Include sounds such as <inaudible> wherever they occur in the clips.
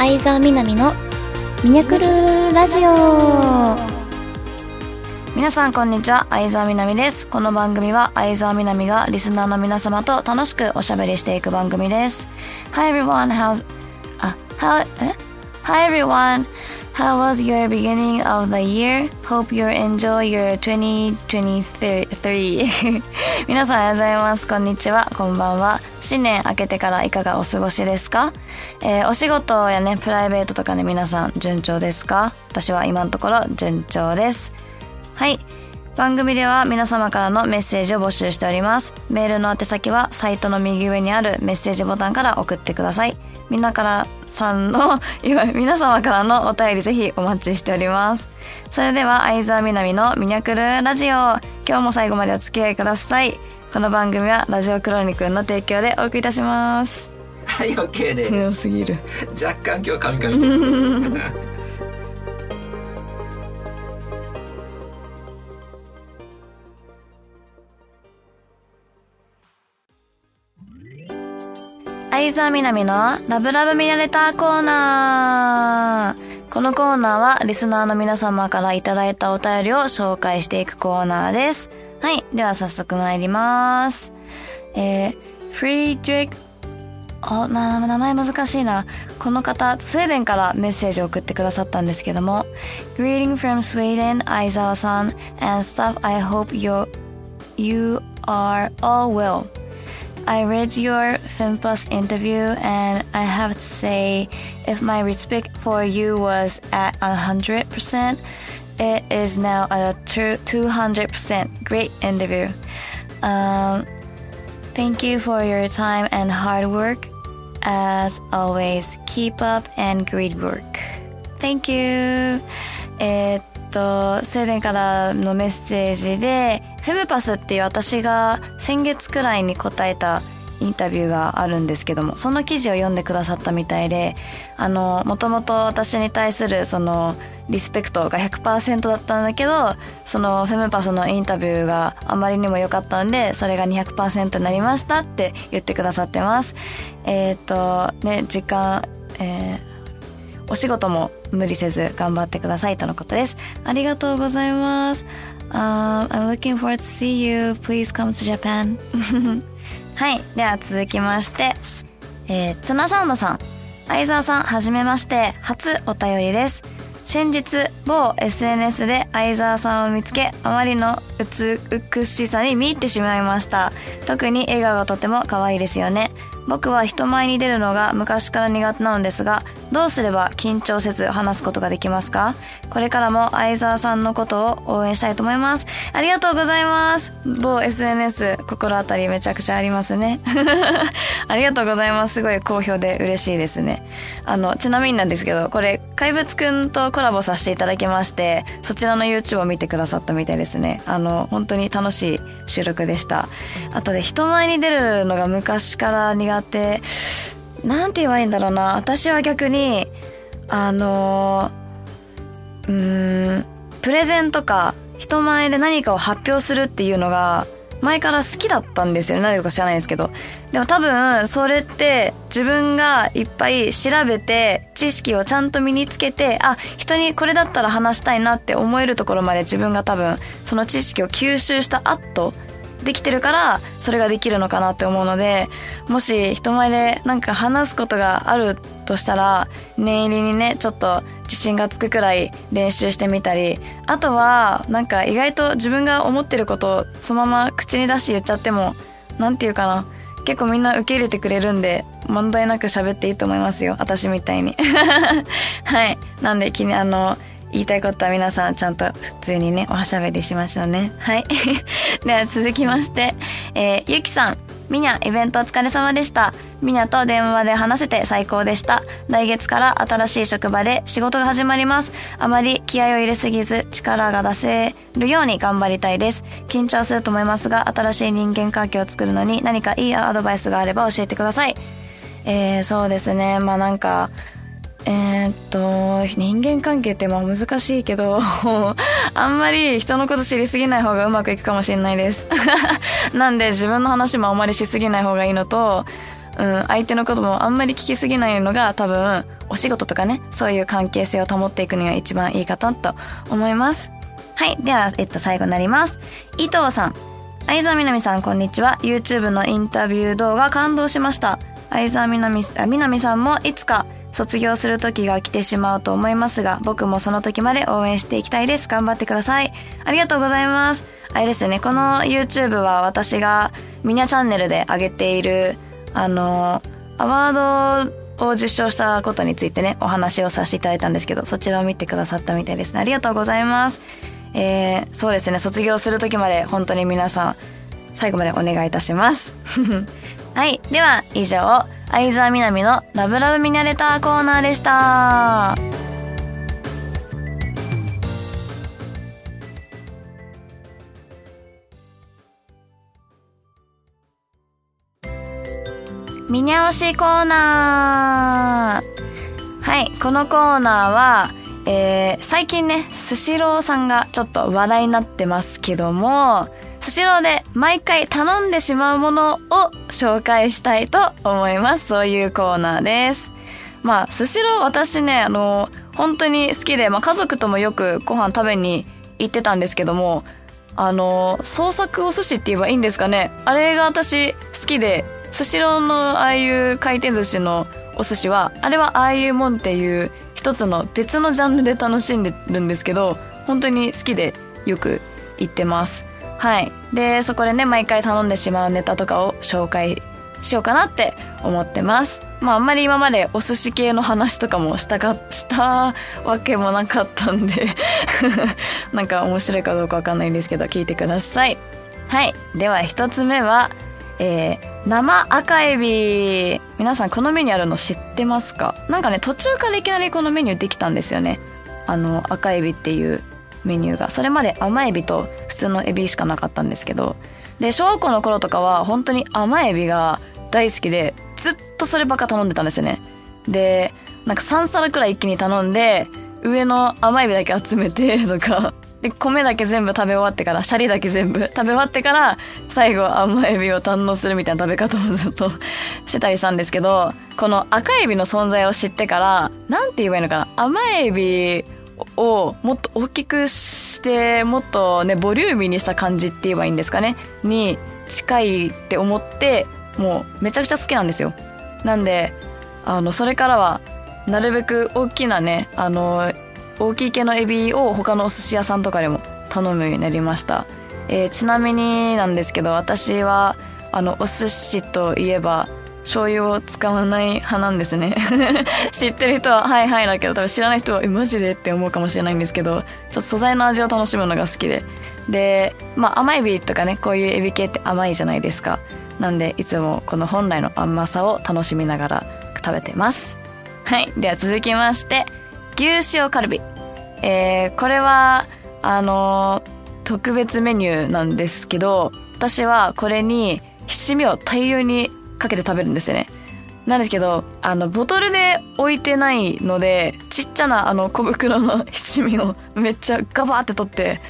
相沢みなみのミニャクルラジオ。皆さんこんにちは相沢みなみです。この番組は相沢みなみがリスナーの皆様と楽しくおしゃべりしていく番組です。Hi everyone how's あ how え？Hi everyone How was your beginning of the year? Hope you enjoy your 2023 <laughs> 皆さんおはようございます。こんにちは。こんばんは。新年明けてからいかがお過ごしですか？えー、お仕事やね、プライベートとかね、皆さん順調ですか？私は今のところ順調です。はい。番組では皆様からのメッセージを募集しております。メールの宛先はサイトの右上にあるメッセージボタンから送ってください。みんなからさんの、皆様からのお便りぜひお待ちしております。それでは、相沢みなみのミニャクルラジオ。今日も最後までお付き合いください。この番組はラジオクロニクルの提供でお送りいたします。はい、OK です。強すぎる。若干今日カミカミです。<laughs> 相沢みなみのラブラブ見られたコーナー。このコーナーはリスナーの皆様からいただいたお便りを紹介していくコーナーです。はい。では早速参ります。えー、フリードリック、あ、な、名前難しいな。この方、スウェーデンからメッセージを送ってくださったんですけども、Greeting from Sweden, 相沢さん and stuff, I hope you you are all well. I read your FemPlus interview and I have to say, if my respect for you was at 100%, it is now at a 200%. Great interview. Um, thank you for your time and hard work. As always, keep up and great work. Thank you. えー、っと、スウェーデンからのメッセージで、 フェムパスっていう私が先月くらいに答えたインタビューがあるんですけども、その記事を読んでくださったみたいで、あの、もともと私に対するその、リスペクトが100%だったんだけど、そのフェムパスのインタビューがあまりにも良かったんで、それが200%になりましたって言ってくださってます。えっ、と、ね、時間、えー、お仕事も無理せず頑張ってくださいとのことです。ありがとうございます。Um, I'm looking forward to see you. Please come to Japan. はい。では続きまして、えー、ツナサウンドさん。相沢さん、はじめまして。初お便りです。先日、某 SNS で相沢さんを見つけ、あまりの美しさに見入ってしまいました。特に笑顔がとても可愛いですよね。僕は人前に出るのが昔から苦手なのですが、どうすれば緊張せず話すことができますか？これからも相沢さんのことを応援したいと思います。ありがとうございます。某 SNS 心当たりめちゃくちゃありますね。<laughs> ありがとうございます。すごい好評で嬉しいですね。あの、ちなみになんですけど、これ、怪物くんとコラボさせていただきまして、そちらの YouTube を見てくださったみたいですね。あの、本当に楽しい収録でした。あとで人前に出るのが昔から苦手。なんて言えばいいんだろうな。私は逆に、あのうーん、プレゼンとか、人前で何かを発表するっていうのが、前から好きだったんですよね。何か知らないですけど。でも多分、それって自分がいっぱい調べて、知識をちゃんと身につけて、あ、人にこれだったら話したいなって思えるところまで自分が多分、その知識を吸収した後、できてるから、それができるのかなって思うので、もし人前でなんか話すことがあるとしたら、念入りにね、ちょっと自信がつくくらい練習してみたり、あとは、なんか意外と自分が思ってることをそのまま口に出して言っちゃっても、なんていうかな、結構みんな受け入れてくれるんで、問題なく喋っていいと思いますよ。私みたいに。<laughs> はい。なんで、きに、あの、言いたいことは皆さんちゃんと普通にね、おしゃべりしましょうね。はい。<laughs> では続きまして、えー、ゆきさん。みにゃ、イベントお疲れ様でした。みにゃと電話で話せて最高でした。来月から新しい職場で仕事が始まります。あまり気合を入れすぎず力が出せるように頑張りたいです。緊張すると思いますが、新しい人間関係を作るのに何かいいアドバイスがあれば教えてください。えー、そうですね。まあなんか、えー、っと、人間関係ってまあ難しいけど、<laughs> あんまり人のこと知りすぎない方がうまくいくかもしれないです。<laughs> なんで自分の話もあんまりしすぎない方がいいのと、うん、相手のこともあんまり聞きすぎないのが多分、お仕事とかね、そういう関係性を保っていくには一番いいかなと思います。はい。では、えっと、最後になります。伊藤さん。相沢みなみさん、こんにちは。YouTube のインタビュー動画感動しました。相沢みなみ、みなみさんもいつか卒業する時が来てしまうと思いますが、僕もその時まで応援していきたいです。頑張ってください。ありがとうございます。あれですね、この YouTube は私がミニャチャンネルで上げている、あの、アワードを受賞したことについてね、お話をさせていただいたんですけど、そちらを見てくださったみたいですね。ありがとうございます。えー、そうですね、卒業する時まで本当に皆さん、最後までお願いいたします。はい。では、以上、相沢みなみのラブラブミニャレターコーナーでした。ミニャ推しコーナーはい、このコーナーは、えー、最近ね、スシローさんがちょっと話題になってますけども、スシローで毎回頼んでしまうものを紹介したいと思います。そういうコーナーです。まあ、スシロー私ね、あの、本当に好きで、まあ家族ともよくご飯食べに行ってたんですけども、あの、創作お寿司って言えばいいんですかね。あれが私好きで、スシローのああいう回転寿司のお寿司は、あれはああいうもんっていう一つの別のジャンルで楽しんでるんですけど、本当に好きでよく行ってます。はい。で、そこでね、毎回頼んでしまうネタとかを紹介しようかなって思ってます。まああんまり今までお寿司系の話とかもしたか、したわけもなかったんで <laughs> なんか面白いかどうかわかんないんですけど、聞いてください。はい。では一つ目は、えー、生赤エビ。皆さんこのメニューあるの知ってますか？なんかね、途中からいきなりこのメニューできたんですよね。あの、赤エビっていうメニューが。それまで甘エビと普通のエビしかなかったんですけど。で、小学校の頃とかは本当に甘エビが大好きで、ずっとそればっか頼んでたんですよね。で、なんか3皿くらい一気に頼んで、上の甘エビだけ集めて <laughs> とか、で、米だけ全部食べ終わってから、シャリだけ全部 <laughs> 食べ終わってから、最後甘エビを堪能するみたいな食べ方をずっと <laughs> してたりしたんですけど、この赤エビの存在を知ってから、なんて言えばいいのかな甘エビをもっと大きくして、もっとね、ボリューミーにした感じって言えばいいんですかねに近いって思って、もうめちゃくちゃ好きなんですよ。なんで、あの、それからは、なるべく大きなね、あの、大きい系のエビを他のお寿司屋さんとかでも頼むようになりました。えーちなみになんですけど、私は、あの、お寿司といえば、醤油を使わない派なんですね。<laughs> 知ってる人は、はいはいだけど、多分知らない人は、え、マジでって思うかもしれないんですけど、ちょっと素材の味を楽しむのが好きで。で、まあ甘エビとかね、こういうエビ系って甘いじゃないですか。なんで、いつもこの本来の甘さを楽しみながら食べてます。はい。では続きまして、牛塩カルビ。えー、これは、あのー特別メニューなんですけど、私はこれに七味を大量にかけて食べるんですよね。なんですけど、あの、ボトルで置いてないので、ちっちゃなあの小袋の <laughs> 七味をめっちゃガバーって取って、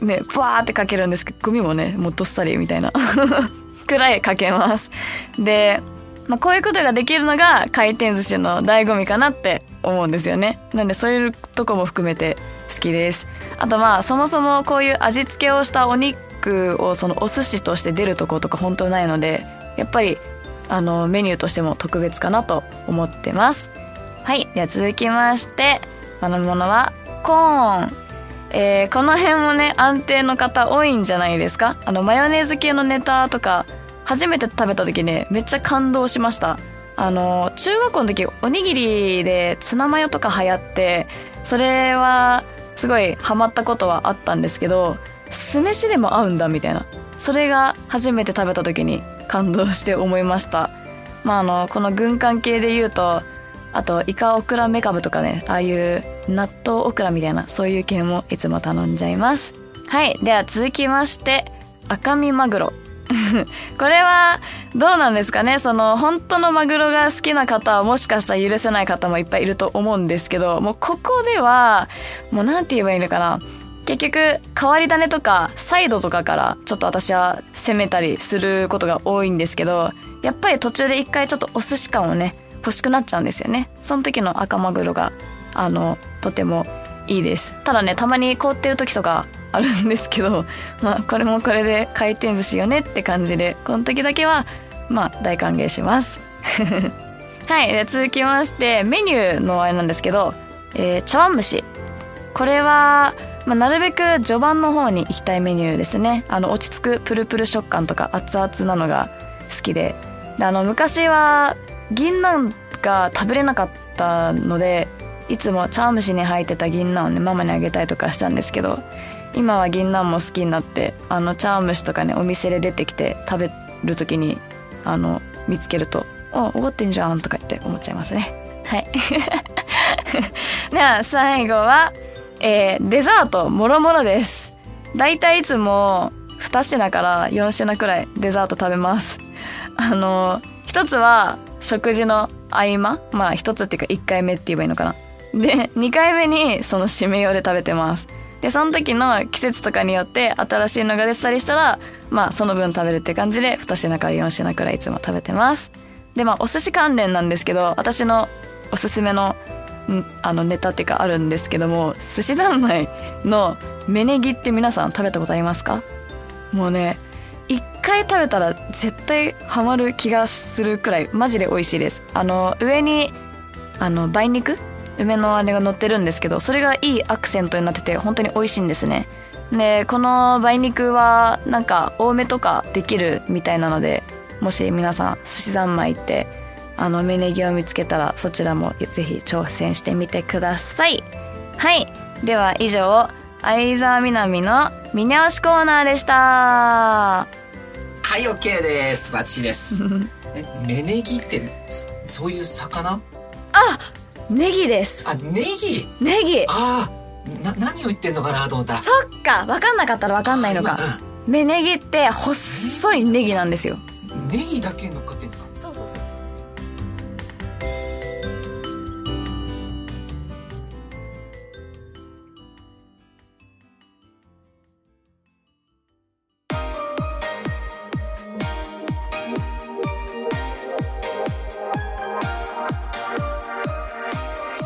ね、ブワーってかけるんですけど、ゴミもね、もうどっさりみたいな。<laughs> くらいかけます。で、まあ、こういうことができるのが回転寿司の醍醐味かなって思うんですよね。なんでそういうとこも含めて好きです。あとまあそもそもこういう味付けをしたお肉をそのお寿司として出るとことか本当ないので、やっぱりあのメニューとしても特別かなと思ってます。はい。では続きまして、頼むものはコーン。えーこの辺もね、安定の方多いんじゃないですか？あの、マヨネーズ系のネタとか、初めて食べた時ね、めっちゃ感動しました。あの、中学校の時、おにぎりでツナマヨとか流行って、それは、すごいハマったことはあったんですけど、酢飯でも合うんだ、みたいな。それが初めて食べた時に感動して思いました。まあ、あの、この軍艦系で言うと、あと、イカオクラメカブとかね、ああいう納豆オクラみたいな、そういう系もいつも頼んじゃいます。はい。では続きまして、赤身マグロ。<laughs> これは、どうなんですかね？その、本当のマグロが好きな方はもしかしたら許せない方もいっぱいいると思うんですけど、もうここでは、もうなんて言えばいいのかな？結局、変わり種とか、サイドとかから、ちょっと私は攻めたりすることが多いんですけど、やっぱり途中で一回ちょっとお寿司感をね欲しくなっちゃうんですよね。その時の赤マグロがあのとてもいいです。ただねたまに凍ってる時とかあるんですけど <laughs> まあこれもこれで回転寿司よねって感じでこの時だけはまあ大歓迎します。<laughs> はい続きましてメニューのあれなんですけど、えー茶碗蒸し。これは、まあ、なるべく序盤の方に行きたいメニューですね。あの落ち着くプルプル食感とか熱々なのが好きで。であの昔は銀杏が食べれなかったのでいつも茶碗蒸しに入ってた銀杏をねママにあげたりとかしたんですけど今は銀杏も好きになってあの茶碗蒸しとかねお店で出てきて食べる時にあの見つけると「おおごってんじゃん」とか言って思っちゃいますね。はい。<laughs> では最後は、えーデザートもろもろです。だいたいいつも2品から4品くらいデザート食べます。あの一つは食事の合間まあ一つっていうか1回目って言えばいいのかな。で2回目にその締め用で食べてます。でその時の季節とかによって新しいのが出てたりしたらまあその分食べるって感じで2品から4品くらいいつも食べてます。でまあお寿司関連なんですけど私のおすすめのあのネタっていうかあるんですけども寿司三昧の芽ネギって皆さん食べたことありますか？もうね一回食べたら絶対ハマる気がするくらいマジで美味しいです。あの上にあの梅肉？梅のあれが乗ってるんですけどそれがいいアクセントになってて本当に美味しいんですね。でこの梅肉はなんか多めとかできるみたいなのでもし皆さん寿司三昧ってあの芽ネギを見つけたらそちらもぜひ挑戦してみてください。はい。では以上相沢みなみの見直しコーナーでした。はい OK です。バッチリです。え芽ネギってそそういう魚？ネギです。あネギ？ネギ。ああな何を言ってんのかなと思った。らそっか。分かんなかったら分かんないのか。芽ネギって細いネギなんですよ。うんネギだけ乗っ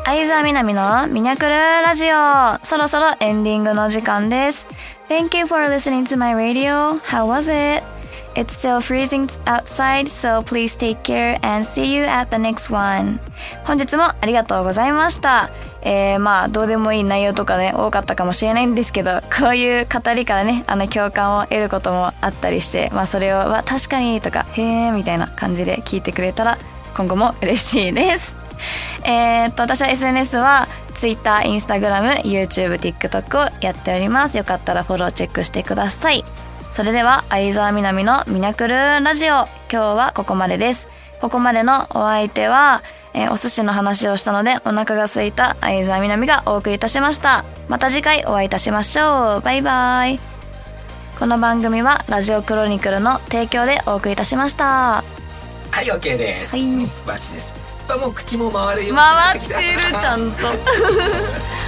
相沢みなみのミニャクルラジオ。そろそろエンディングの時間です。Thank you for listening to my radio. How was it? It's still freezing outside, so please take care and see you at the next one. 本日もありがとうございました。えー、まあ、どうでもいい内容とかね、多かったかもしれないんですけど、こういう語りからね、あの、共感を得ることもあったりして、まあ、それを、わ、確かに、とか、へー、みたいな感じで聞いてくれたら、今後も嬉しいです。えー、っと、私は SNS は Twitter、Instagram、YouTube、TikTok をやっております。よかったらフォローチェックしてください。それでは、相沢みなみのミニャクルラジオ。今日はここまでです。ここまでのお相手は、えーお寿司の話をしたのでお腹が空いた相沢みなみがお送りいたしました。また次回お会いいたしましょう。バイバイ。この番組はラジオクロニクルの提供でお送りいたしました。はい OK です、はいバッチリですぱもう口も回るようにな回ってる、ちゃんと。<laughs>